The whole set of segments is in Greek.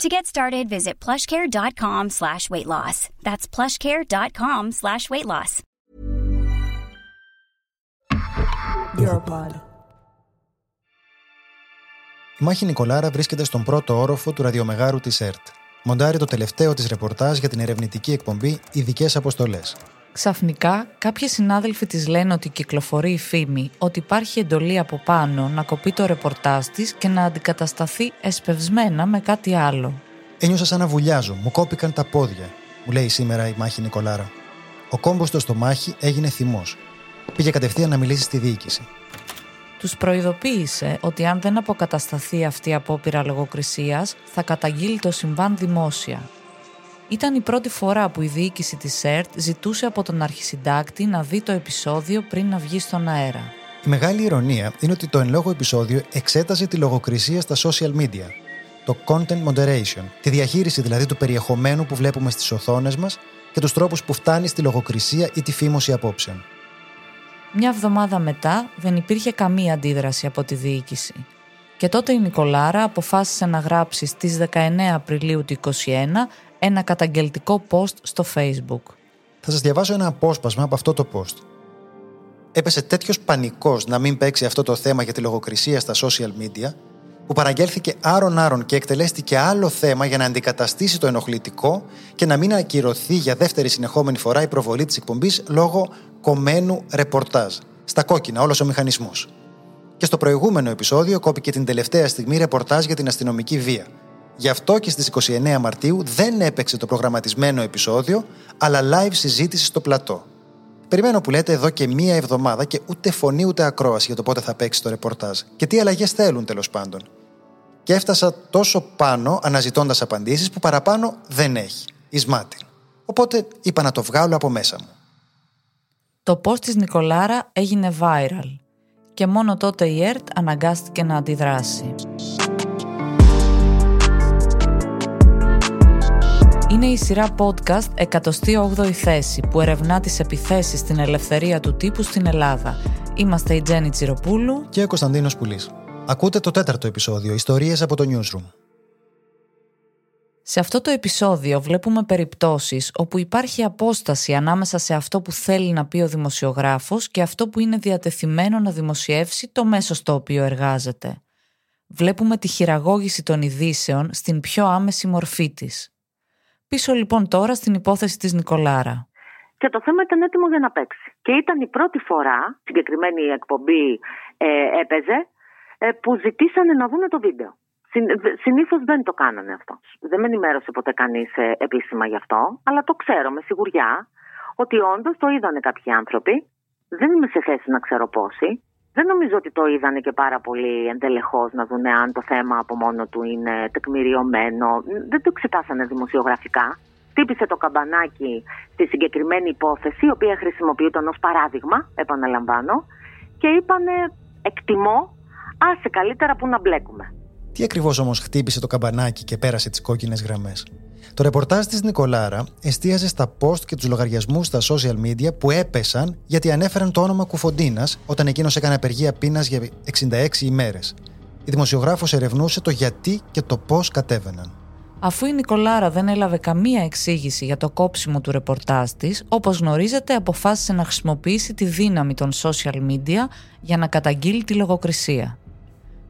To get started, visit plushcare.com slash weight loss. That's plushcare.com slash weight loss. Europod. Η Μάχη Νικολάρα βρίσκεται στον πρώτο όροφο του ραδιομεγάρου της ΕΡΤ. Μοντάρει το τελευταίο της ρεπορτάζ για την ερευνητική εκπομπή Ειδικές Αποστολές. Ξαφνικά, κάποιοι συνάδελφοι της λένε ότι κυκλοφορεί η φήμη ότι υπάρχει εντολή από πάνω να κοπεί το ρεπορτάζ της και να αντικατασταθεί εσπευσμένα με κάτι άλλο. Ένιωσα σαν να βουλιάζω, μου κόπηκαν τα πόδια, μου λέει σήμερα η Μάχη Νικολάρα. Ο κόμπος στο στομάχι έγινε θυμός. Πήγε κατευθείαν να μιλήσει στη διοίκηση. Τους προειδοποίησε ότι αν δεν αποκατασταθεί αυτή η απόπειρα λογοκρισίας θα καταγγείλει το συμβάν δημόσια ήταν η πρώτη φορά που η διοίκηση της ΕΡΤ ζητούσε από τον αρχισυντάκτη να δει το επεισόδιο πριν να βγει στον αέρα. Η μεγάλη ηρωνία είναι ότι το εν λόγω επεισόδιο εξέταζε τη λογοκρισία στα social media. Το content moderation, τη διαχείριση δηλαδή του περιεχομένου που βλέπουμε στις οθόνες μας και τους τρόπους που φτάνει στη λογοκρισία ή τη φήμωση απόψεων. Μια εβδομάδα μετά δεν υπήρχε καμία αντίδραση από τη διοίκηση. Και τότε η Νικολάρα αποφάσισε να γράψει στις 19 Απριλίου του 2021 ένα καταγγελτικό post στο Facebook. Θα σας διαβάσω ένα απόσπασμα από αυτό το post. Έπεσε τέτοιος πανικός να μην παίξει αυτό το θέμα για τη λογοκρισία στα social media, που παραγγέλθηκε άρον-άρον και εκτελέστηκε άλλο θέμα για να αντικαταστήσει το ενοχλητικό και να μην ακυρωθεί για δεύτερη συνεχόμενη φορά η προβολή της εκπομπής λόγω κομμένου ρεπορτάζ. Στα κόκκινα όλος ο μηχανισμός. Και στο προηγούμενο επεισόδιο κόπηκε την τελευταία στιγμή ρεπορτάζ για την αστυνομική βία – Γι' αυτό και στις 29 Μαρτίου δεν έπαιξε το προγραμματισμένο επεισόδιο, αλλά live συζήτηση στο πλατό. Περιμένω που λέτε εδώ και μία εβδομάδα και ούτε φωνή ούτε ακρόαση για το πότε θα παίξει το ρεπορτάζ και τι αλλαγές θέλουν τέλος πάντων. Και έφτασα τόσο πάνω αναζητώντας απαντήσεις που παραπάνω δεν έχει. Ισμάτιν. Οπότε είπα να το βγάλω από μέσα μου. Το post της Νικολάρα έγινε viral και μόνο τότε η ΕΡΤ αναγκάστηκε να αντιδράσει. Είναι η σειρά podcast 108η θέση που ερευνά τις επιθέσεις στην ελευθερία του τύπου στην Ελλάδα. Είμαστε η Τζέννη Τσιροπούλου και ο Κωνσταντίνος Πουλής. Ακούτε το τέταρτο επεισόδιο, ιστορίες από το Newsroom. Σε αυτό το επεισόδιο βλέπουμε περιπτώσεις όπου υπάρχει απόσταση ανάμεσα σε αυτό που θέλει να πει ο δημοσιογράφος και αυτό που είναι διατεθειμένο να δημοσιεύσει το μέσο στο οποίο εργάζεται. Βλέπουμε τη χειραγώγηση των ειδήσεων στην πιο άμεση μορφή της. Πίσω λοιπόν τώρα στην υπόθεση της Νικολάρα; Και το θέμα ήταν έτοιμο για να παίξει. Και ήταν η πρώτη φορά, συγκεκριμένη εκπομπή ε, έπαιζε, ε, που ζητήσανε να δουν το βίντεο. Συνήθως δεν το κάνανε αυτό. Δεν με ενημέρωσε ποτέ κανείς ε, επίσημα γι' αυτό, αλλά το ξέρω με σιγουριά ότι όντως το είδανε κάποιοι άνθρωποι. Δεν είμαι σε θέση να ξέρω πόσοι. Δεν νομίζω ότι το είδανε και πάρα πολύ εντελεχώς να δουν αν το θέμα από μόνο του είναι τεκμηριωμένο. Δεν το εξετάσανε δημοσιογραφικά. Τύπησε το καμπανάκι στη συγκεκριμένη υπόθεση, η οποία χρησιμοποιούταν ως παράδειγμα, επαναλαμβάνω, και είπανε εκτιμώ, άσε καλύτερα που να μπλέκουμε. Τι ακριβώς όμως χτύπησε το καμπανάκι και πέρασε τις κόκκινες γραμμές; Το ρεπορτάζ της Νικολάρα εστίαζε στα post και τους λογαριασμούς στα social media που έπεσαν γιατί ανέφεραν το όνομα Κουφοντίνας όταν εκείνος έκανε απεργία πείνας για 66 ημέρες. Η δημοσιογράφος ερευνούσε το γιατί και το πώς κατέβαιναν. Αφού η Νικολάρα δεν έλαβε καμία εξήγηση για το κόψιμο του ρεπορτάζ της, όπως γνωρίζετε αποφάσισε να χρησιμοποιήσει τη δύναμη των social media για να καταγγείλει τη λογοκρισία.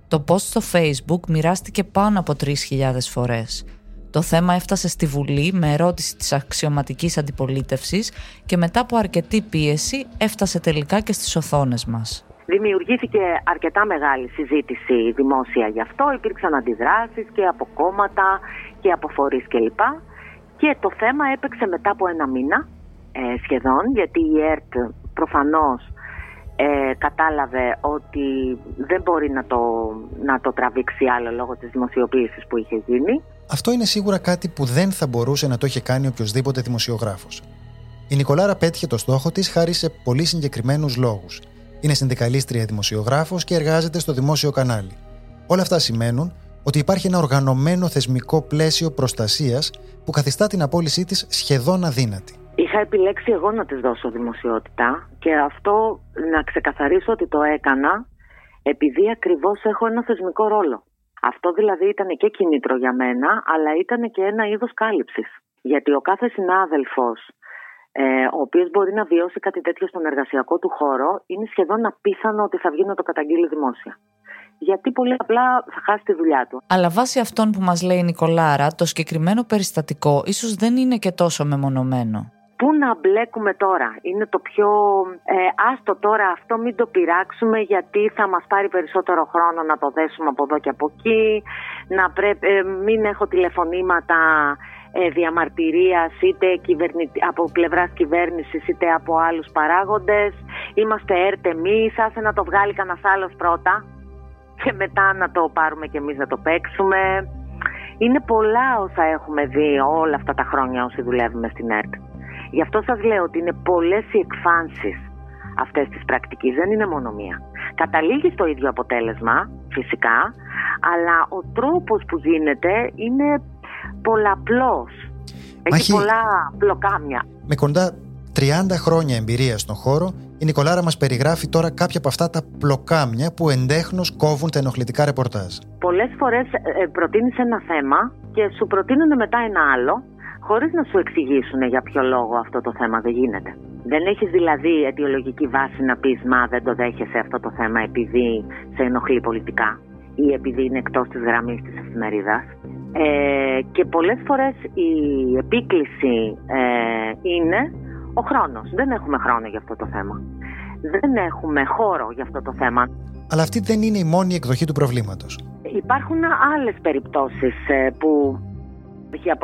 Το post στο facebook μοιράστηκε πάνω από 3.000 φορές. Το θέμα έφτασε στη Βουλή με ερώτηση της αξιωματικής αντιπολίτευσης και μετά από αρκετή πίεση έφτασε τελικά και στις οθόνες μας. Δημιουργήθηκε αρκετά μεγάλη συζήτηση δημόσια γι' αυτό. Υπήρξαν αντιδράσεις και από κόμματα και από φορείς κλπ. Και το θέμα έπαιξε μετά από ένα μήνα ε, σχεδόν, γιατί η ΕΡΤ προφανώς ε, κατάλαβε ότι δεν μπορεί να το, να το τραβήξει άλλο λόγω της δημοσιοποίησης που είχε γίνει αυτό είναι σίγουρα κάτι που δεν θα μπορούσε να το είχε κάνει οποιοδήποτε δημοσιογράφος. Η Νικολάρα πέτυχε το στόχο της χάρη σε πολύ συγκεκριμένους λόγους. Είναι συνδικαλίστρια δημοσιογράφος και εργάζεται στο δημόσιο κανάλι. Όλα αυτά σημαίνουν ότι υπάρχει ένα οργανωμένο θεσμικό πλαίσιο προστασίας που καθιστά την απόλυσή της σχεδόν αδύνατη. Είχα επιλέξει εγώ να της δώσω δημοσιότητα και αυτό να ξεκαθαρίσω ότι το έκανα επειδή ακριβώς έχω ένα θεσμικό ρόλο. Αυτό δηλαδή ήταν και κινήτρο για μένα, αλλά ήταν και ένα είδος κάλυψης. Γιατί ο κάθε συνάδελφος ε, ο οποίος μπορεί να βιώσει κάτι τέτοιο στον εργασιακό του χώρο, είναι σχεδόν απίθανο ότι θα βγει να το καταγγείλει δημόσια. Γιατί πολύ απλά θα χάσει τη δουλειά του. Αλλά βάσει αυτών που μας λέει η Νικολάρα, το συγκεκριμένο περιστατικό ίσως δεν είναι και τόσο μεμονωμένο. Πού να μπλέκουμε τώρα, είναι το πιο ε, άστο τώρα αυτό μην το πειράξουμε γιατί θα μας πάρει περισσότερο χρόνο να το δέσουμε από εδώ και από εκεί, να πρέπει, ε, μην έχω τηλεφωνήματα ε, διαμαρτυρίας είτε από πλευράς κυβέρνησης είτε από άλλους παράγοντες. Είμαστε έρτε εμείς, άσε να το βγάλει κανένας άλλος πρώτα και μετά να το πάρουμε και εμείς να το παίξουμε. Είναι πολλά όσα έχουμε δει όλα αυτά τα χρόνια όσοι δουλεύουμε στην ΕΡΤ. Γι' αυτό σας λέω ότι είναι πολλές οι εκφάνσεις αυτές τις πρακτικές, δεν είναι μόνο μία. Καταλήγει στο ίδιο αποτέλεσμα, φυσικά, αλλά ο τρόπος που γίνεται είναι πολλαπλός. Έχει πολλά πλοκάμια. Με κοντά 30 χρόνια εμπειρία στον χώρο, η Νικολάρα μας περιγράφει τώρα κάποια από αυτά τα πλοκάμια που εντέχνως κόβουν τα ενοχλητικά ρεπορτάζ. Πολλές φορές ε, προτείνεις ένα θέμα και σου προτείνουν μετά ένα άλλο χωρίς να σου εξηγήσουν για ποιο λόγο αυτό το θέμα δεν γίνεται. Δεν έχεις δηλαδή αιτιολογική βάση να πεις Μα δεν το δέχεσαι αυτό το θέμα επειδή σε ενοχλεί πολιτικά ή επειδή είναι εκτός της γραμμής της εφημερίδας. Ε, και πολλές φορές η επίκληση ε, είναι ο χρόνος. Δεν έχουμε χρόνο για αυτό το θέμα. Δεν έχουμε χώρο για αυτό το θέμα. Αλλά αυτή δεν είναι η μόνη εκδοχή του προβλήματος. Υπάρχουν άλλες περιπτώσεις ε, που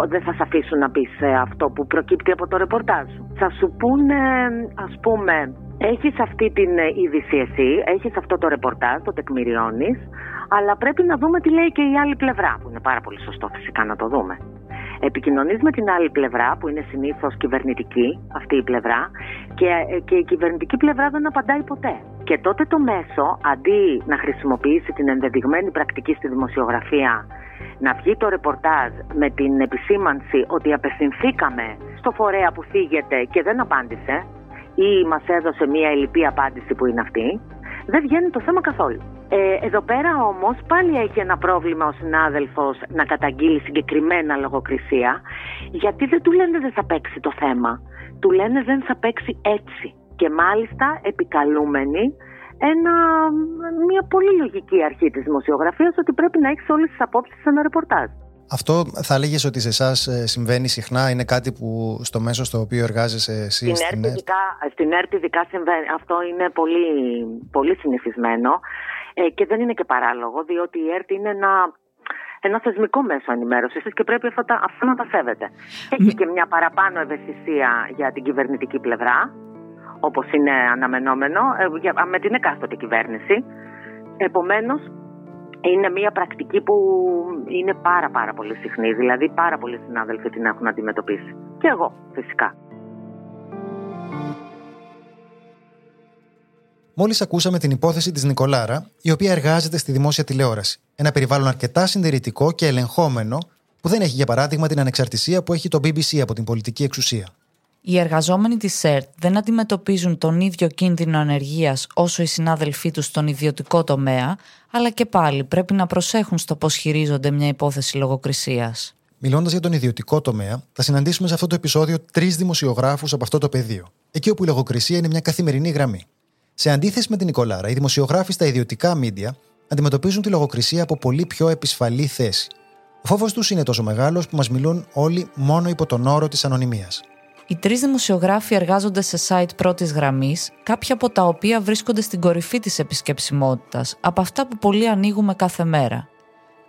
δεν θα σε αφήσουν να πεις ε, αυτό που προκύπτει από το ρεπορτάζ Θα σου πούνε, ας πούμε, έχεις αυτή την ε, είδηση εσύ, έχεις αυτό το ρεπορτάζ, το τεκμηριώνεις, αλλά πρέπει να δούμε τι λέει και η άλλη πλευρά, που είναι πάρα πολύ σωστό φυσικά να το δούμε. Επικοινωνείς με την άλλη πλευρά, που είναι συνήθως κυβερνητική αυτή η πλευρά, και, ε, και η κυβερνητική πλευρά δεν απαντάει ποτέ. Και τότε το μέσο, αντί να χρησιμοποιήσει την ενδεδειγμένη πρακτική στη δημοσιογραφία να βγει το ρεπορτάζ με την επισήμανση ότι απευθυνθήκαμε στο φορέα που φύγεται και δεν απάντησε ή μας έδωσε μία ελλειπή απάντηση που είναι αυτή, δεν βγαίνει το θέμα καθόλου. Ε, εδώ πέρα όμως πάλι έχει ένα πρόβλημα ο συνάδελφος να καταγγείλει συγκεκριμένα λογοκρισία γιατί δεν του λένε δεν θα παίξει το θέμα. Του λένε δεν θα παίξει έτσι. Και μάλιστα επικαλούμενοι ένα, μια πολύ λογική αρχή της δημοσιογραφίας ότι πρέπει να έχεις όλες τις απόψεις σε ένα ρεπορτάζ. Αυτό θα έλεγε ότι σε εσάς ε, συμβαίνει συχνά, είναι κάτι που στο μέσο στο οποίο εργάζεσαι εσύ στην, στην ΕΡΤ. Στην ΕΡΤ ειδικά συμβαίνει. Αυτό είναι πολύ, πολύ συνηθισμένο ε, και δεν είναι και παράλογο, διότι η ΕΡΤ είναι ένα ένα θεσμικό μέσο ενημέρωσης και πρέπει αυτό, αυτό να τα σέβεται. Έχει και μια παραπάνω ευαισθησία για την κυβερνητική πλευρά όπως είναι αναμενόμενο ε, με την εκάστοτε κυβέρνηση. Επομένως, είναι μια πρακτική που είναι πάρα πάρα πολύ συχνή. Δηλαδή πάρα πολλοί συνάδελφοι την έχουν αντιμετωπίσει. Και εγώ φυσικά. Μόλις ακούσαμε την υπόθεση της Νικολάρα, η οποία εργάζεται στη δημόσια τηλεόραση. Ένα περιβάλλον αρκετά συντηρητικό και ελεγχόμενο, που δεν έχει για παράδειγμα την ανεξαρτησία που έχει το BBC από την πολιτική εξουσία. Οι εργαζόμενοι της ΣΕΡΤ δεν αντιμετωπίζουν τον ίδιο κίνδυνο ανεργίας όσο οι συνάδελφοί τους στον ιδιωτικό τομέα, αλλά και πάλι πρέπει να προσέχουν στο πώς χειρίζονται μια υπόθεση λογοκρισίας. Μιλώντας για τον ιδιωτικό τομέα, θα συναντήσουμε σε αυτό το επεισόδιο τρεις δημοσιογράφους από αυτό το πεδίο, εκεί όπου η λογοκρισία είναι μια καθημερινή γραμμή. Σε αντίθεση με την Νικολάρα, οι δημοσιογράφοι στα ιδιωτικά μίντια αντιμετωπίζουν τη λογοκρισία από πολύ πιο επισφαλή θέση. Ο φόβος τους είναι τόσο μεγάλος που μας μιλούν όλοι μόνο υπό τον όρο της ανωνυμίας. Οι τρεις δημοσιογράφοι εργάζονται σε site πρώτης γραμμής, κάποια από τα οποία βρίσκονται στην κορυφή της επισκεψιμότητας, από αυτά που πολλοί ανοίγουμε κάθε μέρα.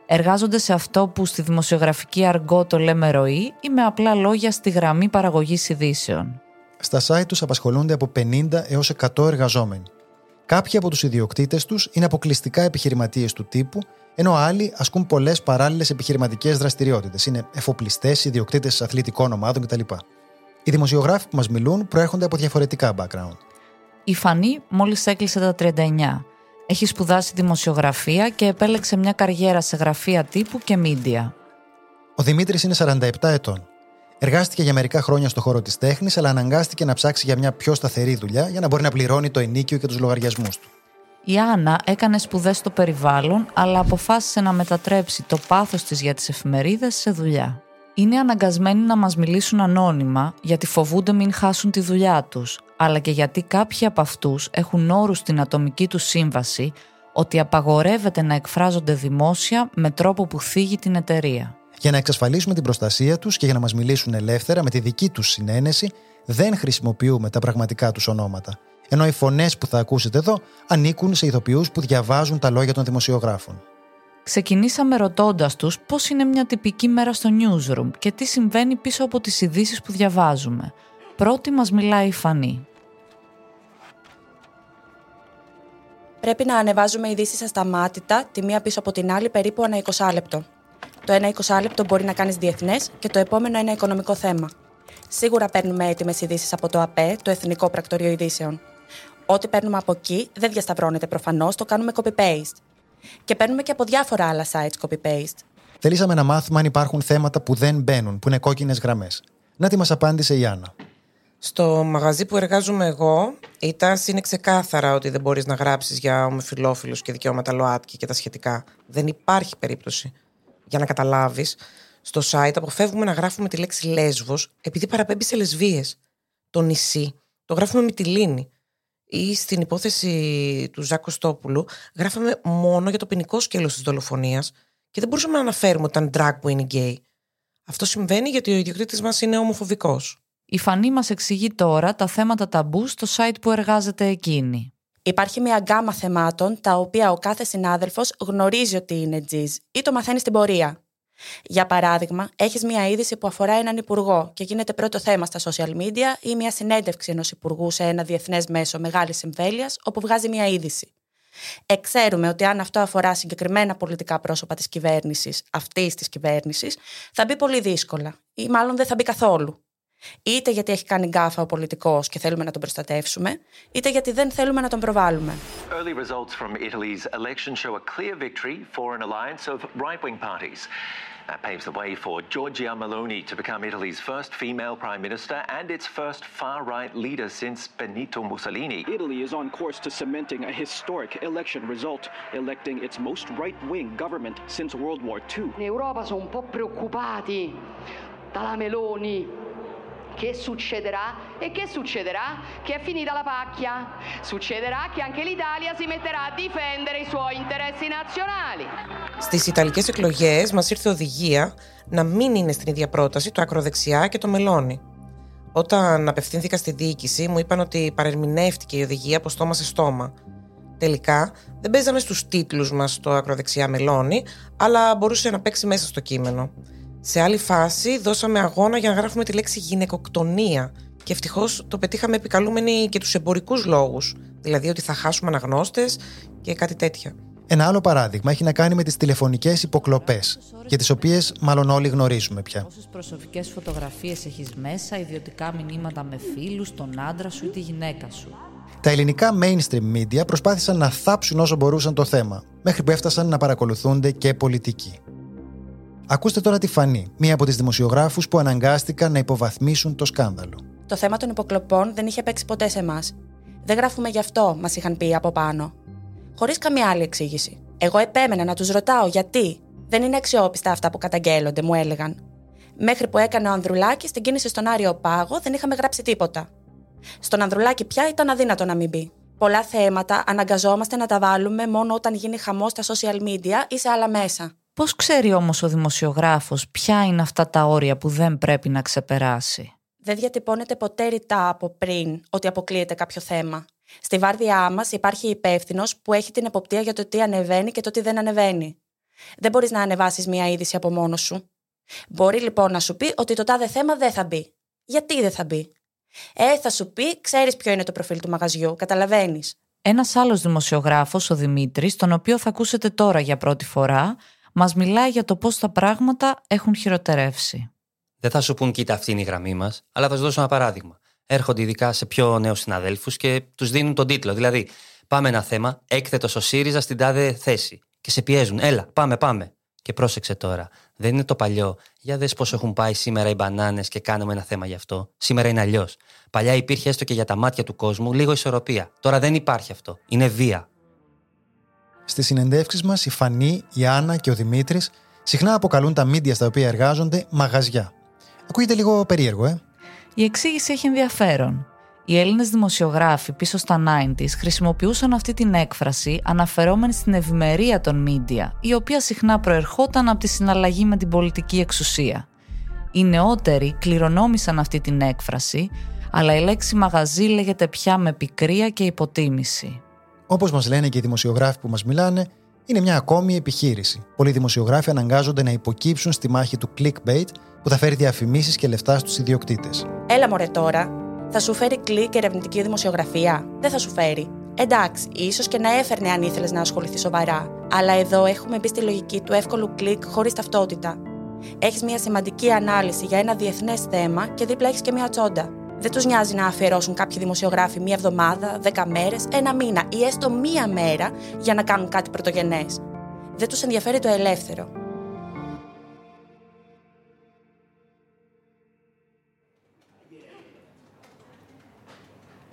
Εργάζονται σε αυτό που στη δημοσιογραφική αργό το λέμε ροή ή με απλά λόγια στη γραμμή παραγωγής ειδήσεων. Στα site τους απασχολούνται από 50 έως 100 εργαζόμενοι. Κάποιοι από τους ιδιοκτήτες τους είναι αποκλειστικά επιχειρηματίες του τύπου, ενώ άλλοι ασκούν πολλές παράλληλες επιχειρηματικές δραστηριότητες. Είναι εφοπλιστές, ιδιοκτήτες αθλητικών ομάδων κτλ. Οι δημοσιογράφοι που μας μιλούν προέρχονται από διαφορετικά background. Η Φανή μόλις έκλεισε τα 39. Έχει σπουδάσει δημοσιογραφία και επέλεξε μια καριέρα σε γραφεία τύπου και μίντια. Ο Δημήτρης είναι 47 ετών. Εργάστηκε για μερικά χρόνια στο χώρο της τέχνης, αλλά αναγκάστηκε να ψάξει για μια πιο σταθερή δουλειά για να μπορεί να πληρώνει το ενίκιο και τους λογαριασμούς του. Η Άννα έκανε σπουδές στο περιβάλλον, αλλά αποφάσισε να μετατρέψει το πάθος της για τις εφημερίδες σε δουλειά. Είναι αναγκασμένοι να μας μιλήσουν ανώνυμα γιατί φοβούνται μην χάσουν τη δουλειά τους, αλλά και γιατί κάποιοι από αυτούς έχουν όρους στην ατομική τους σύμβαση ότι απαγορεύεται να εκφράζονται δημόσια με τρόπο που θίγει την εταιρεία. Για να εξασφαλίσουμε την προστασία τους και για να μας μιλήσουν ελεύθερα με τη δική τους συνένεση, δεν χρησιμοποιούμε τα πραγματικά τους ονόματα ενώ οι φωνές που θα ακούσετε εδώ ανήκουν σε ηθοποιούς που διαβάζουν τα λόγια των δημοσιογράφων. Ξεκινήσαμε ρωτώντας τους πώς είναι μια τυπική μέρα στο newsroom και τι συμβαίνει πίσω από τις ειδήσεις που διαβάζουμε. Πρώτη μας μιλάει η Φανή. Πρέπει να ανεβάζουμε ειδήσεις ασταμάτητα, τη μία πίσω από την άλλη, περίπου ένα 20 λεπτό. Το ένα 20 λεπτό μπορεί να κάνεις διεθνές και το επόμενο ένα οικονομικό θέμα. Σίγουρα παίρνουμε έτοιμες ειδήσεις από το ΑΠΕ, το Εθνικό Πρακτορείο Ειδήσεων. Ό,τι παίρνουμε από εκεί δεν διασταυρώνεται προφανώς, το κάνουμε copy-paste. Και παίρνουμε και από διάφορα άλλα sites copy-paste. Θελήσαμε να μάθουμε αν υπάρχουν θέματα που δεν μπαίνουν, που είναι κόκκινες γραμμές. Να τι μας απάντησε η Άννα. Στο μαγαζί που εργάζομαι εγώ, η τάση είναι ξεκάθαρα ότι δεν μπορείς να γράψεις για ομοφυλόφιλους και δικαιώματα ΛΟΑΤΚΙ και τα σχετικά. Δεν υπάρχει περίπτωση. Για να καταλάβεις, στο site αποφεύγουμε να γράφουμε τη λέξη λέσβος επειδή παραπέμπει σε λεσβείε. Το νησί το γράφουμε με τη λίνη ή στην υπόθεση του Ζάκο Στόπουλου γράφαμε μόνο για το ποινικό σκέλος της δολοφονίας και δεν μπορούσαμε να αναφέρουμε ότι ήταν drag που είναι gay. Αυτό συμβαίνει γιατί ο ιδιοκτήτης μας είναι ομοφοβικός. Η Φανή μας εξηγεί τώρα τα θέματα ταμπού στο site που εργάζεται εκείνη. Υπάρχει μια γκάμα θεμάτων τα οποία ο κάθε συνάδελφος γνωρίζει ότι είναι τζιζ ή το μαθαίνει στην πορεία. Για παράδειγμα, έχεις μια είδηση που αφορά έναν υπουργό και γίνεται πρώτο θέμα στα social media ή μια συνέντευξη ενός υπουργού σε ένα διεθνές μέσο μεγάλης εμβέλειας όπου βγάζει μια είδηση. Εξέρουμε ότι αν αυτό αφορά συγκεκριμένα πολιτικά πρόσωπα της κυβέρνησης, αυτής της κυβέρνησης, θα μπει πολύ δύσκολα ή μάλλον δεν θα μπει καθόλου. Είτε γιατί έχει κάνει γκάφα ο πολιτικό και θέλουμε να τον προστατεύσουμε, είτε γιατί δεν θέλουμε να τον προβάλλουμε. Early results from Italy's election show a clear victory for an alliance of right-wing parties. That paves the way for Giorgia Meloni to become Italy's first female prime minister and its first far-right leader since Benito Mussolini. Italy is on course to cementing a historic election result, electing its most right-wing government since World War II. In Europa sono un po' preoccupati dalla Meloni Che succederà? E che succederà? Che è finita la pacchia. Succederà che anche l'Italia si metterà a difendere i suoi interessi nazionali. Στις Ιταλικές εκλογές μας ήρθε οδηγία να μην είναι στην ίδια πρόταση το ακροδεξιά και το μελώνει. Όταν απευθύνθηκα στη διοίκηση μου είπαν ότι παρερμηνεύτηκε η οδηγία από στόμα σε στόμα. Τελικά δεν παίζαμε στους τίτλους μας το ακροδεξιά μελώνει, αλλά μπορούσε να παίξει μέσα στο κείμενο. Σε άλλη φάση δώσαμε αγώνα για να γράφουμε τη λέξη γυναικοκτονία και ευτυχώς το πετύχαμε επικαλούμενοι και τους εμπορικούς λόγους. Δηλαδή ότι θα χάσουμε αναγνώστες και κάτι τέτοια. Ένα άλλο παράδειγμα έχει να κάνει με τις τηλεφωνικές υποκλοπές, για τις οποίες μάλλον όλοι γνωρίζουμε πια. Πόσες προσωπικές φωτογραφίες έχεις μέσα, ιδιωτικά μηνύματα με φίλους, τον άντρα σου ή τη γυναίκα σου; Τα ελληνικά mainstream media προσπάθησαν να θάψουν όσο μπορούσαν το θέμα, μέχρι που έφτασαν να παρακολουθούνται και πολιτικοί. Ακούστε τώρα τη Φανή, μία από τις δημοσιογράφους που αναγκάστηκαν να υποβαθμίσουν το σκάνδαλο. Το θέμα των υποκλοπών δεν είχε παίξει ποτέ σε εμάς. Δεν γράφουμε γι' αυτό, μας είχαν πει από πάνω. Χωρίς καμία άλλη εξήγηση. Εγώ επέμενα να τους ρωτάω γιατί. Δεν είναι αξιόπιστα αυτά που καταγγέλλονται, μου έλεγαν. Μέχρι που έκανε ο Ανδρουλάκης την κίνηση στον Άριο Πάγο, δεν είχαμε γράψει τίποτα. Στον Ανδρουλάκη πια ήταν αδύνατο να μην μπει. Πολλά θέματα αναγκαζόμαστε να τα βάλουμε μόνο όταν γίνει χαμός στα social media ή σε άλλα μέσα. Πώς ξέρει όμως ο δημοσιογράφος ποια είναι αυτά τα όρια που δεν πρέπει να ξεπεράσει; Δεν διατυπώνεται ποτέ ρητά από πριν ότι αποκλείεται κάποιο θέμα. Στη βάρδιά μας υπάρχει υπεύθυνος που έχει την εποπτεία για το τι ανεβαίνει και το τι δεν ανεβαίνει. Δεν μπορείς να ανεβάσεις μία είδηση από μόνος σου. Μπορεί λοιπόν να σου πει ότι το τάδε θέμα δεν θα μπει. Γιατί δεν θα μπει; Ε, θα σου πει, ξέρεις ποιο είναι το προφίλ του μαγαζιού, καταλαβαίνεις. Ένας άλλος δημοσιογράφος, ο Δημήτρης, τον οποίο θα ακούσετε τώρα για πρώτη φορά, μας μιλάει για το πώς τα πράγματα έχουν χειροτερεύσει. Δεν θα σου πούν, κοίτα, αυτή είναι η γραμμή μας, αλλά θα σου δώσω ένα παράδειγμα. Έρχονται ειδικά σε πιο νέους συναδέλφους και τους δίνουν τον τίτλο. Δηλαδή, πάμε ένα θέμα, έκθετος ο ΣΥΡΙΖΑ στην τάδε θέση. Και σε πιέζουν, έλα, πάμε, πάμε. Και πρόσεξε τώρα, δεν είναι το παλιό. Για δες πώς έχουν πάει σήμερα οι μπανάνες και κάνουμε ένα θέμα γι' αυτό. Σήμερα είναι αλλιώς. Παλιά υπήρχε έστω και για τα μάτια του κόσμου λίγο ισορροπία. Τώρα δεν υπάρχει αυτό. Είναι βία. Στις συνεντεύξεις μας, η Φανή, η Άννα και ο Δημήτρης συχνά αποκαλούν τα μίντια στα οποία εργάζονται μαγαζιά. Ακούγεται λίγο περίεργο, ε; Η εξήγηση έχει ενδιαφέρον. Οι Έλληνες δημοσιογράφοι πίσω στα 90s χρησιμοποιούσαν αυτή την έκφραση αναφερόμενη στην ευημερία των μίντια, η οποία συχνά προερχόταν από τη συναλλαγή με την πολιτική εξουσία. Οι νεότεροι κληρονόμησαν αυτή την έκφραση, αλλά η λέξη μαγαζί λέγεται πια με πικρία και υποτίμηση. Όπως μας λένε και οι δημοσιογράφοι που μας μιλάνε, είναι μια ακόμη επιχείρηση. Πολλοί δημοσιογράφοι αναγκάζονται να υποκύψουν στη μάχη του clickbait που θα φέρει διαφημίσεις και λεφτά στους ιδιοκτήτες. Έλα μωρέ τώρα, θα σου φέρει κλικ ερευνητική δημοσιογραφία. Δεν θα σου φέρει. Εντάξει, ίσως και να έφερνε αν ήθελες να ασχοληθεί σοβαρά. Αλλά εδώ έχουμε μπει στη λογική του εύκολου κλικ χωρίς ταυτότητα. Έχεις μια σημαντική ανάλυση για ένα διεθνές θέμα και δίπλα έχεις και μια τσόντα. Δεν τους νοιάζει να αφιερώσουν κάποιοι δημοσιογράφοι μία εβδομάδα, δέκα μέρες, ένα μήνα ή έστω μία μέρα για να κάνουν κάτι πρωτογενές. Δεν τους ενδιαφέρει το ελεύθερο.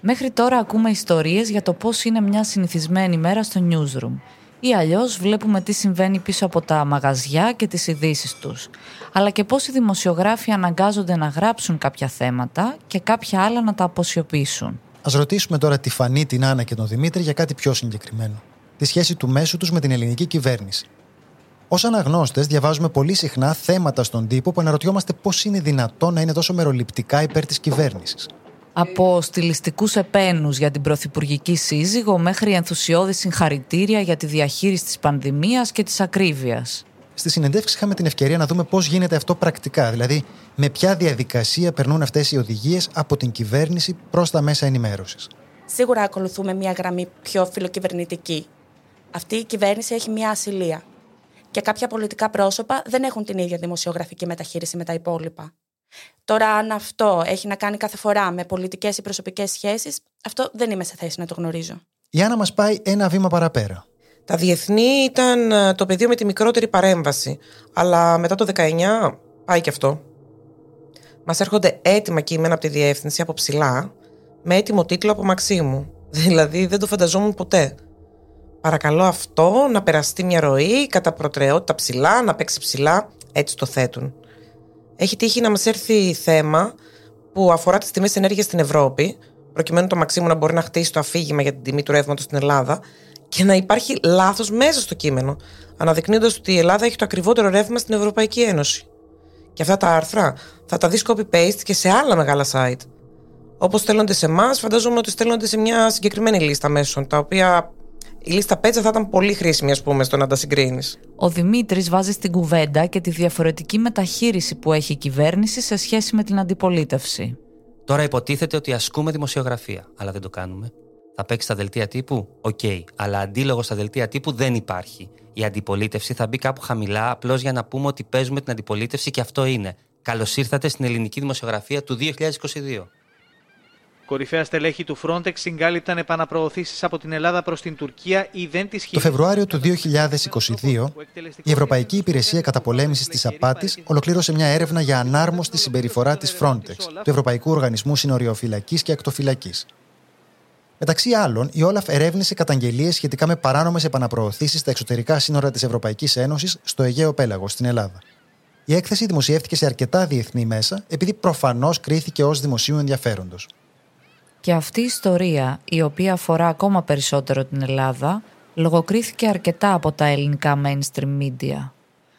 Μέχρι τώρα ακούμε ιστορίες για το πώς είναι μια συνηθισμένη μέρα στο newsroom ή αλλιώς βλέπουμε τι συμβαίνει πίσω από τα μαγαζιά και τις ειδήσεις τους. Αλλά και πώς οι δημοσιογράφοι αναγκάζονται να γράψουν κάποια θέματα και κάποια άλλα να τα αποσιωπήσουν. Ας ρωτήσουμε τώρα τη Φανή, την Άννα και τον Δημήτρη για κάτι πιο συγκεκριμένο. Τη σχέση του μέσου τους με την ελληνική κυβέρνηση. Ω αναγνώστες, διαβάζουμε πολύ συχνά θέματα στον τύπο που αναρωτιόμαστε πώς είναι δυνατόν να είναι τόσο μεροληπτικά υπέρ της κυβέρνησης από στιλιστικούς επένους για την πρωθυπουργική σύζυγο μέχρι ενθουσιώδη συγχαρητήρια για τη διαχείριση της πανδημίας και της ακρίβειας. Στη συνεντεύξη είχαμε την ευκαιρία να δούμε πώς γίνεται αυτό πρακτικά, δηλαδή με ποια διαδικασία περνούν αυτές οι οδηγίες από την κυβέρνηση προς τα μέσα ενημέρωσης. Σίγουρα ακολουθούμε μια γραμμή πιο φιλοκυβερνητική. Αυτή η κυβέρνηση έχει μια ασυλία. Και κάποια πολιτικά πρόσωπα δεν έχουν την ίδια δημοσιογραφική μεταχείριση με τα υπόλοιπα. Τώρα, αν αυτό έχει να κάνει κάθε φορά με πολιτικές ή προσωπικές σχέσεις, αυτό δεν είμαι σε θέση να το γνωρίζω. Η Άννα μας πάει ένα βήμα παραπέρα. Τα διεθνή ήταν ε, το πεδίο με τη μικρότερη παρέμβαση. Αλλά μετά το 19 πάει και αυτό. Μας έρχονται έτοιμα κείμενα από τη διεύθυνση από ψηλά, με έτοιμο τίτλο από Μαξίμου. Δηλαδή δεν το φανταζόμουν ποτέ. Παρακαλώ αυτό να περαστεί μια ροή κατά προτεραιότητα ψηλά, να παίξει ψηλά. Έτσι το θέτουν έχει τύχει να μας έρθει θέμα που αφορά τις τιμές ενέργειας στην Ευρώπη, προκειμένου το Μαξίμου να μπορεί να χτίσει το αφήγημα για την τιμή του ρεύματος στην Ελλάδα και να υπάρχει λάθος μέσα στο κείμενο, αναδεικνύοντας ότι η Ελλάδα έχει το ακριβότερο ρεύμα στην Ευρωπαϊκή Ένωση. Και αυτά τα άρθρα θα τα δεις copy-paste και σε άλλα μεγάλα site. Όπως στέλνονται σε εμάς, φαντάζομαι ότι στέλνονται σε μια συγκεκριμένη λίστα μέσων, τα οποία η λίστα πέτσα θα ήταν πολύ χρήσιμη, ας πούμε, στο να τα συγκρίνεις. Ο Δημήτρης βάζει στην κουβέντα και τη διαφορετική μεταχείριση που έχει η κυβέρνηση σε σχέση με την αντιπολίτευση. Τώρα υποτίθεται ότι ασκούμε δημοσιογραφία, αλλά δεν το κάνουμε. Θα παίξει στα δελτία τύπου, OK, okay, αλλά αντίλογο στα δελτία τύπου δεν υπάρχει. Η αντιπολίτευση θα μπει κάπου χαμηλά, απλώς για να πούμε ότι παίζουμε την αντιπολίτευση και αυτό είναι. Καλώς ήρθατε στην ελληνική δημοσιογραφία του 2022. Κορυφαία στελέχη του Frontex συγκάλυπταν επαναπροωθήσεις από την Ελλάδα προς την Τουρκία ή δεν τη Το Φεβρουάριο του 2022, η Ευρωπαϊκή Υπηρεσία Καταπολέμησης της Απάτης ολοκλήρωσε μια έρευνα για ανάρμοστη συμπεριφορά της Frontex, του Ευρωπαϊκού Οργανισμού Συνοριοφυλακής και Ακτοφυλακής. Μεταξύ άλλων, η Όλαφ ερεύνησε καταγγελίες σχετικά με παράνομες επαναπροωθήσεις στα εξωτερικά σύνορα της Ευρωπαϊκής Ένωσης στο Αιγαίο Πέλαγος, στην Ελλάδα. Η έκθεση δημοσιεύτηκε σε αρκετά διεθνή μέσα, επειδή προφανώς κρίθηκε ως δημοσίου ενδιαφέροντος. Και αυτή η ιστορία, η οποία αφορά ακόμα περισσότερο την Ελλάδα, λογοκρίθηκε αρκετά από τα ελληνικά mainstream media.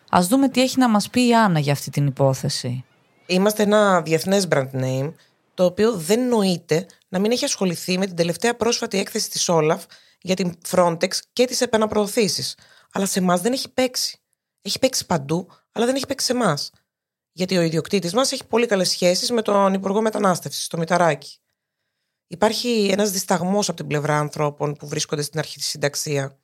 Ας δούμε τι έχει να μας πει η Άννα για αυτή την υπόθεση. Είμαστε ένα διεθνές brand name, το οποίο δεν νοείται να μην έχει ασχοληθεί με την τελευταία πρόσφατη έκθεση της Όλαφ για την Frontex και τις επαναπροωθήσεις. Αλλά σε εμάς δεν έχει παίξει. Έχει παίξει παντού, αλλά δεν έχει παίξει σε εμάς. Γιατί ο ιδιοκτήτης μας έχει πολύ καλές σχέσεις με τον Υπουργό Μετανάστευσης, το Μηταράκι. Υπάρχει ένας δισταγμός από την πλευρά ανθρώπων που βρίσκονται στην αρχισυνταξία.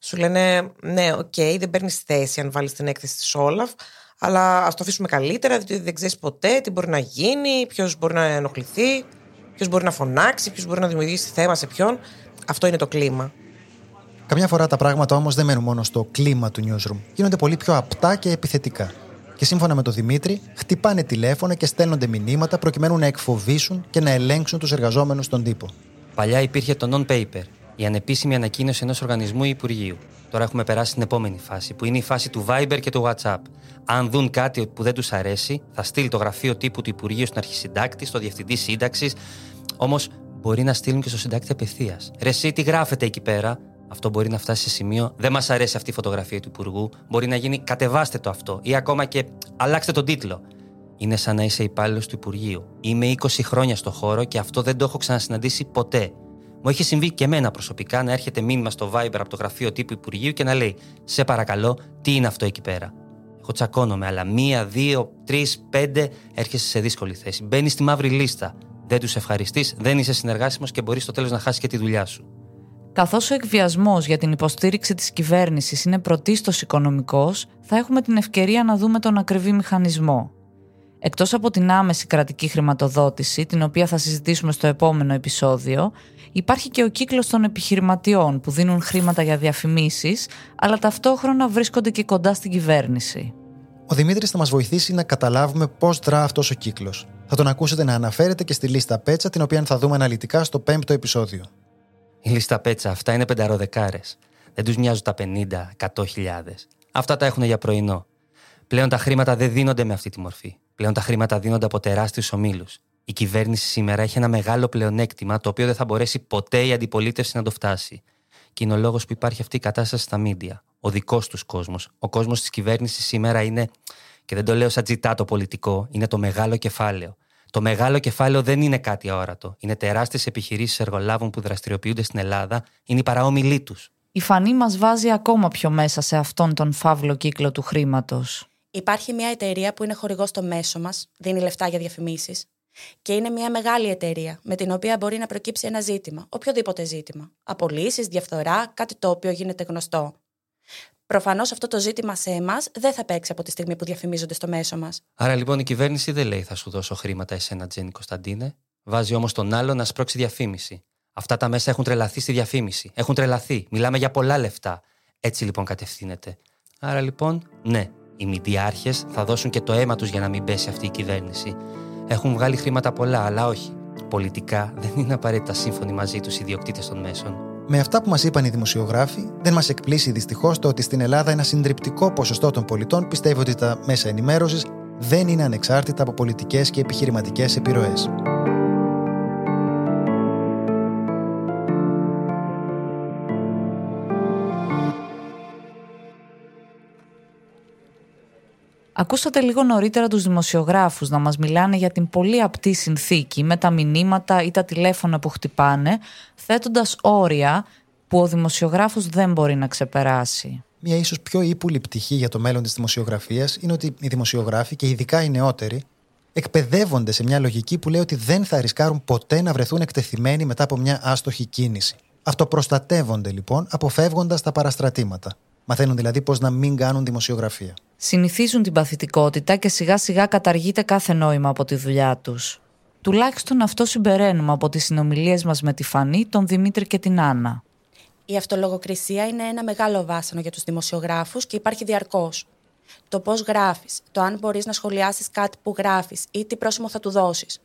Σου λένε, ναι, OK, okay, δεν παίρνεις θέση αν βάλεις την έκθεση της Όλαφ, Αλλά ας το αφήσουμε καλύτερα, διότι δεν ξέρεις ποτέ τι μπορεί να γίνει, ποιος μπορεί να ενοχληθεί, ποιος μπορεί να φωνάξει, ποιος μπορεί να δημιουργήσει θέμα σε ποιον. Αυτό είναι το κλίμα. Καμιά φορά τα πράγματα όμως δεν μένουν μόνο στο κλίμα του newsroom. Γίνονται πολύ πιο απτά και επιθετικά. Και σύμφωνα με τον Δημήτρη, χτυπάνε τηλέφωνα και στέλνονται μηνύματα προκειμένου να εκφοβήσουν και να ελέγξουν τους εργαζόμενους στον τύπο. Παλιά υπήρχε το non-paper, η ανεπίσημη ανακοίνωση ενός οργανισμού ή υπουργείου. Τώρα έχουμε περάσει στην επόμενη φάση, που είναι η φάση του Viber και του WhatsApp. Αν δουν κάτι που δεν τους αρέσει, θα στείλει το γραφείο τύπου του Υπουργείου στον αρχισυντάκτη, στο διευθυντή σύνταξης. Όμως μπορεί να στείλουν και στο συντάκτη απευθείας. Ρε, εσύ τι γράφετε εκεί πέρα; Αυτό μπορεί να φτάσει σε σημείο. Δεν μας αρέσει αυτή η φωτογραφία του Υπουργού. Μπορεί να γίνει κατεβάστε το αυτό. Ή ακόμα και αλλάξτε τον τίτλο. Είναι σαν να είσαι υπάλληλος του Υπουργείου. Είμαι 20 χρόνια στο χώρο και αυτό δεν το έχω ξανασυναντήσει ποτέ. Μου έχει συμβεί και εμένα προσωπικά να έρχεται μήνυμα στο Viber από το γραφείο τύπου Υπουργείου και να λέει: Σε παρακαλώ, τι είναι αυτό εκεί πέρα; Εγώ τσακώνομαι, αλλά μία, δύο, τρεις, πέντε έρχεσαι σε δύσκολη θέση. Μπαίνεις στη μαύρη λίστα. Δεν τους ευχαριστείς, δεν είσαι συνεργάσιμος και μπορείς στο τέλος να χάσεις και τη δουλειά σου. Καθώς ο εκβιασμός για την υποστήριξη της κυβέρνησης είναι πρωτίστως οικονομικός, θα έχουμε την ευκαιρία να δούμε τον ακριβή μηχανισμό. Εκτός από την άμεση κρατική χρηματοδότηση, την οποία θα συζητήσουμε στο επόμενο επεισόδιο, υπάρχει και ο κύκλος των επιχειρηματιών που δίνουν χρήματα για διαφημίσεις, αλλά ταυτόχρονα βρίσκονται και κοντά στην κυβέρνηση. Ο Δημήτρης θα μας βοηθήσει να καταλάβουμε πώς δρά αυτός ο κύκλος. Θα τον ακούσετε να αναφέρεται και στη λίστα Πέτσα, την οποία θα δούμε αναλυτικά στο πέμπτο επεισόδιο. Η λίστα Πέτσα αυτά είναι πενταροδεκάρες. Δεν τους μοιάζουν τα 50, 100 Αυτά τα έχουν για πρωινό. Πλέον τα χρήματα δεν δίνονται με αυτή τη μορφή. Πλέον τα χρήματα δίνονται από τεράστιους ομίλους. Η κυβέρνηση σήμερα έχει ένα μεγάλο πλεονέκτημα το οποίο δεν θα μπορέσει ποτέ η αντιπολίτευση να το φτάσει. Και είναι ο λόγος που υπάρχει αυτή η κατάσταση στα μίντια. Ο δικός τους κόσμος. Ο κόσμος της κυβέρνησης σήμερα είναι, και δεν το λέω σαν τζιτά πολιτικό, είναι το μεγάλο κεφάλαιο. Το μεγάλο κεφάλαιο δεν είναι κάτι αόρατο. Είναι τεράστιες επιχειρήσεις εργολάβων που δραστηριοποιούνται στην Ελλάδα, είναι οι παραόμιλοι τους. Η φανή μας βάζει ακόμα πιο μέσα σε αυτόν τον φαύλο κύκλο του χρήματος. Υπάρχει μια εταιρεία που είναι χορηγός στο μέσο μας, δίνει λεφτά για διαφημίσεις. Και είναι μια μεγάλη εταιρεία με την οποία μπορεί να προκύψει ένα ζήτημα, οποιοδήποτε ζήτημα. Απολύσεις, διαφθορά, κάτι το οποίο γίνεται γνωστό. Προφανώς αυτό το ζήτημα σε εμάς δεν θα παίξει από τη στιγμή που διαφημίζονται στο μέσο μας. Άρα λοιπόν η κυβέρνηση δεν λέει θα σου δώσω χρήματα εσένα, Τζένι Κωνσταντίνε. Βάζει όμως τον άλλο να σπρώξει διαφήμιση. Αυτά τα μέσα έχουν τρελαθεί στη διαφήμιση. Έχουν τρελαθεί. Μιλάμε για πολλά λεφτά. Έτσι λοιπόν κατευθύνεται. Άρα λοιπόν, ναι, οι μηντιάρχε θα δώσουν και το αίμα τους για να μην πέσει αυτή η κυβέρνηση. Έχουν βγάλει χρήματα πολλά, αλλά όχι. Πολιτικά δεν είναι απαραίτητα σύμφωνοι μαζί τους οι ιδιοκτήτες των μέσων. Με αυτά που μας είπαν οι δημοσιογράφοι, δεν μας εκπλήσει δυστυχώς το ότι στην Ελλάδα ένα συντριπτικό ποσοστό των πολιτών πιστεύει ότι τα μέσα ενημέρωσης δεν είναι ανεξάρτητα από πολιτικές και επιχειρηματικές επιρροές. Ακούσατε λίγο νωρίτερα τους δημοσιογράφους να μας μιλάνε για την πολύ απτή συνθήκη με τα μηνύματα ή τα τηλέφωνα που χτυπάνε, θέτοντας όρια που ο δημοσιογράφος δεν μπορεί να ξεπεράσει. Μια ίσως πιο ύπουλη πτυχή για το μέλλον της δημοσιογραφίας είναι ότι οι δημοσιογράφοι και ειδικά οι νεότεροι εκπαιδεύονται σε μια λογική που λέει ότι δεν θα ρισκάρουν ποτέ να βρεθούν εκτεθειμένοι μετά από μια άστοχη κίνηση. Αυτοπροστατεύονται λοιπόν αποφεύγοντας τα παραστρατήματα. Μαθαίνουν δηλαδή πώς να μην κάνουν δημοσιογραφία. Συνηθίζουν την παθητικότητα και σιγά σιγά καταργείται κάθε νόημα από τη δουλειά τους. Τουλάχιστον αυτό συμπεραίνουμε από τις συνομιλίες μας με τη Φανή, τον Δημήτρη και την Άννα. Η αυτολογοκρισία είναι ένα μεγάλο βάσανο για τους δημοσιογράφους και υπάρχει διαρκώς. Το πώς γράφεις, το αν μπορείς να σχολιάσεις κάτι που γράφεις ή τι πρόσημο θα του δώσεις.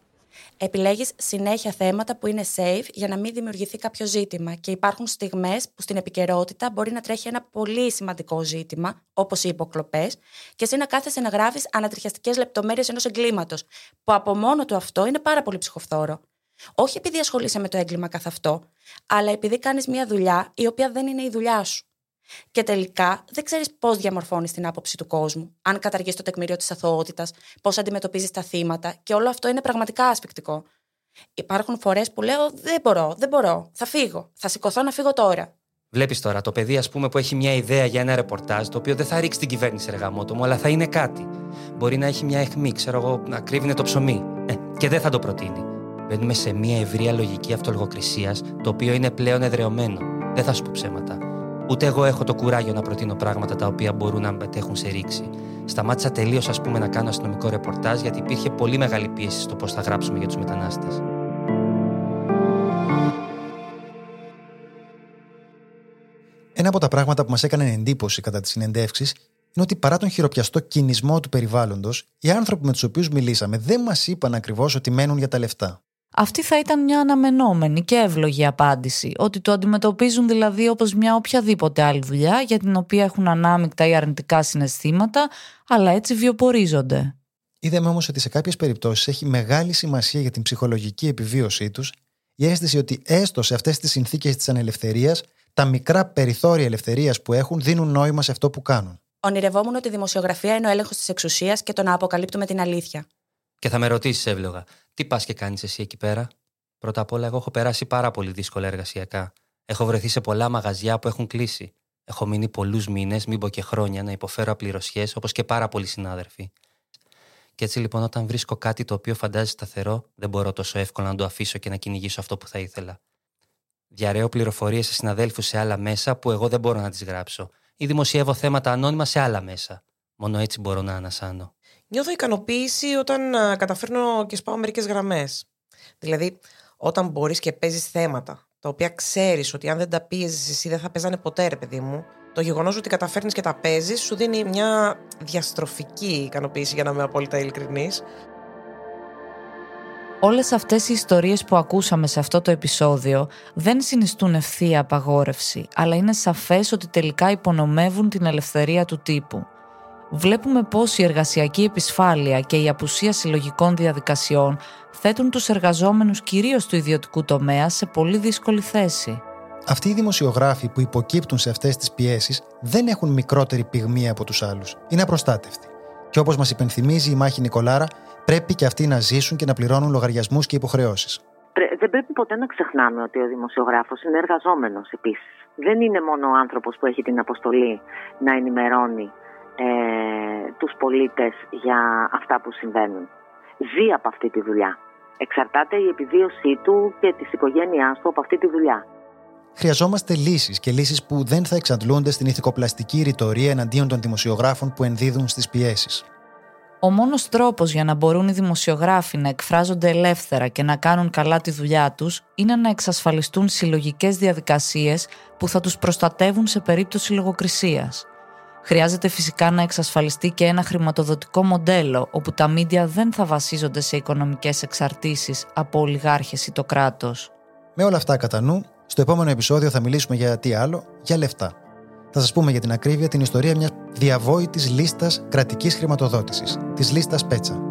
Επιλέγεις συνέχεια θέματα που είναι safe για να μην δημιουργηθεί κάποιο ζήτημα. Και υπάρχουν στιγμές που στην επικαιρότητα μπορεί να τρέχει ένα πολύ σημαντικό ζήτημα, όπως οι υποκλοπές, και εσύ να κάθεσαι να γράφεις ανατριχιαστικές λεπτομέρειες ενός εγκλήματος, που από μόνο του αυτό είναι πάρα πολύ ψυχοφθόρο. Όχι επειδή ασχολείσαι με το έγκλημα καθ' αυτό, αλλά επειδή κάνεις μια δουλειά η οποία δεν είναι η δουλειά σου. Και τελικά δεν ξέρεις πώς διαμορφώνεις την άποψη του κόσμου, αν καταργείς το τεκμήριο της αθωότητας, πώς αντιμετωπίζεις τα θύματα και όλο αυτό είναι πραγματικά ασφικτικό. Υπάρχουν φορές που λέω Δεν μπορώ, δεν μπορώ, θα φύγω, θα σηκωθώ να φύγω τώρα. Βλέπεις τώρα το παιδί, ας πούμε, που έχει μια ιδέα για ένα ρεπορτάζ, το οποίο δεν θα ρίξει την κυβέρνηση εργαμότο μου, αλλά θα είναι κάτι. Μπορεί να έχει μια αιχμή, ξέρω εγώ, να κρύβει το ψωμί. Ε, και δεν θα το προτείνει. Μπαίνουμε σε μια ευρεία λογική αυτολογοκρισία, το οποίο είναι πλέον εδρεωμένο. Δεν θα σου πω ψέματα. Ούτε εγώ έχω το κουράγιο να προτείνω πράγματα τα οποία μπορούν να μετέχουν σε ρήξη. Σταμάτησα τελείως, ας πούμε, να κάνω αστυνομικό ρεπορτάζ γιατί υπήρχε πολύ μεγάλη πίεση στο πώς θα γράψουμε για τους μετανάστες. Ένα από τα πράγματα που μας έκανε εντύπωση κατά τις συνεντεύξεις είναι ότι παρά τον χειροπιαστό κινησμό του περιβάλλοντος, οι άνθρωποι με τους οποίους μιλήσαμε δεν μας είπαν ακριβώς ότι μένουν για τα λεφτά. Αυτή θα ήταν μια αναμενόμενη και εύλογη απάντηση, ότι το αντιμετωπίζουν δηλαδή όπως μια οποιαδήποτε άλλη δουλειά για την οποία έχουν ανάμεικτα ή αρνητικά συναισθήματα, αλλά έτσι βιοπορίζονται. Είδαμε όμως ότι σε κάποιες περιπτώσεις έχει μεγάλη σημασία για την ψυχολογική επιβίωσή τους η αίσθηση ότι έστω σε αυτές τις συνθήκες της ανελευθερίας, τα μικρά περιθώρια ελευθερίας που έχουν δίνουν νόημα σε αυτό που κάνουν. Ονειρευόμουν ότι η δημοσιογραφία είναι ο έλεγχος της εξουσίας και το να αποκαλύπτουμε την αλήθεια. Και θα με ρωτήσεις εύλογα, τι πας και κάνεις εσύ εκεί πέρα; Πρώτα απ' όλα, εγώ έχω περάσει πάρα πολύ δύσκολα εργασιακά. Έχω βρεθεί σε πολλά μαγαζιά που έχουν κλείσει. Έχω μείνει πολλούς μήνες, μην πω και χρόνια, να υποφέρω απληρωσιέ, όπως και πάρα πολλοί συνάδελφοι. Και έτσι λοιπόν, όταν βρίσκω κάτι το οποίο φαντάζει σταθερό, δεν μπορώ τόσο εύκολα να το αφήσω και να κυνηγήσω αυτό που θα ήθελα. Διαρρέω πληροφορίες σε συναδέλφους σε άλλα μέσα που εγώ δεν μπορώ να τις γράψω, ή δημοσιεύω θέματα ανώνυμα σε άλλα μέσα. Μόνο έτσι μπορώ να ανασάνω. Νιώθω ικανοποίηση όταν καταφέρνω και σπάω μερικές γραμμές. Δηλαδή, όταν μπορείς και παίζεις θέματα τα οποία ξέρεις ότι αν δεν τα πίεζες εσύ δεν θα παίζανε ποτέ, ρε παιδί μου, το γεγονός ότι καταφέρνεις και τα παίζεις σου δίνει μια διαστροφική ικανοποίηση, για να είμαι απόλυτα ειλικρινής. Όλες αυτές οι ιστορίες που ακούσαμε σε αυτό το επεισόδιο δεν συνιστούν ευθεία απαγόρευση, αλλά είναι σαφές ότι τελικά υπονομεύουν την ελευθερία του τύπου βλέπουμε πώς η εργασιακή επισφάλεια και η απουσία συλλογικών διαδικασιών θέτουν τους εργαζόμενους κυρίως του ιδιωτικού τομέα σε πολύ δύσκολη θέση. Αυτοί οι δημοσιογράφοι που υποκύπτουν σε αυτές τις πιέσεις δεν έχουν μικρότερη πυγμή από τους άλλους. Είναι απροστάτευτοι. Και όπως μας υπενθυμίζει η Μάχη Νικολάρα, πρέπει και αυτοί να ζήσουν και να πληρώνουν λογαριασμούς και υποχρεώσεις. Δεν πρέπει ποτέ να ξεχνάμε ότι ο δημοσιογράφος είναι εργαζόμενος επίσης. Δεν είναι μόνο ο άνθρωπος που έχει την αποστολή να ενημερώνει ε, τους πολίτες για αυτά που συμβαίνουν. Ζει από αυτή τη δουλειά. Εξαρτάται η επιβίωσή του και της οικογένειάς του από αυτή τη δουλειά. Χρειαζόμαστε λύσεις και λύσεις που δεν θα εξαντλούνται στην ηθικοπλαστική ρητορία εναντίον των δημοσιογράφων που ενδίδουν στις πιέσεις. Ο μόνος τρόπος για να μπορούν οι δημοσιογράφοι να εκφράζονται ελεύθερα και να κάνουν καλά τη δουλειά τους είναι να εξασφαλιστούν συλλογικές διαδικασίες που θα τους προστατεύουν σε περίπτωση λογοκρισίας. Χρειάζεται φυσικά να εξασφαλιστεί και ένα χρηματοδοτικό μοντέλο όπου τα μίντια δεν θα βασίζονται σε οικονομικές εξαρτήσεις από ολιγάρχες ή το κράτος. Με όλα αυτά κατά νου, στο επόμενο επεισόδιο θα μιλήσουμε για τι άλλο, για λεφτά. Θα σας πούμε για την ακρίβεια την ιστορία μιας διαβόητης λίστας κρατικής χρηματοδότησης, της λίστας Πέτσα.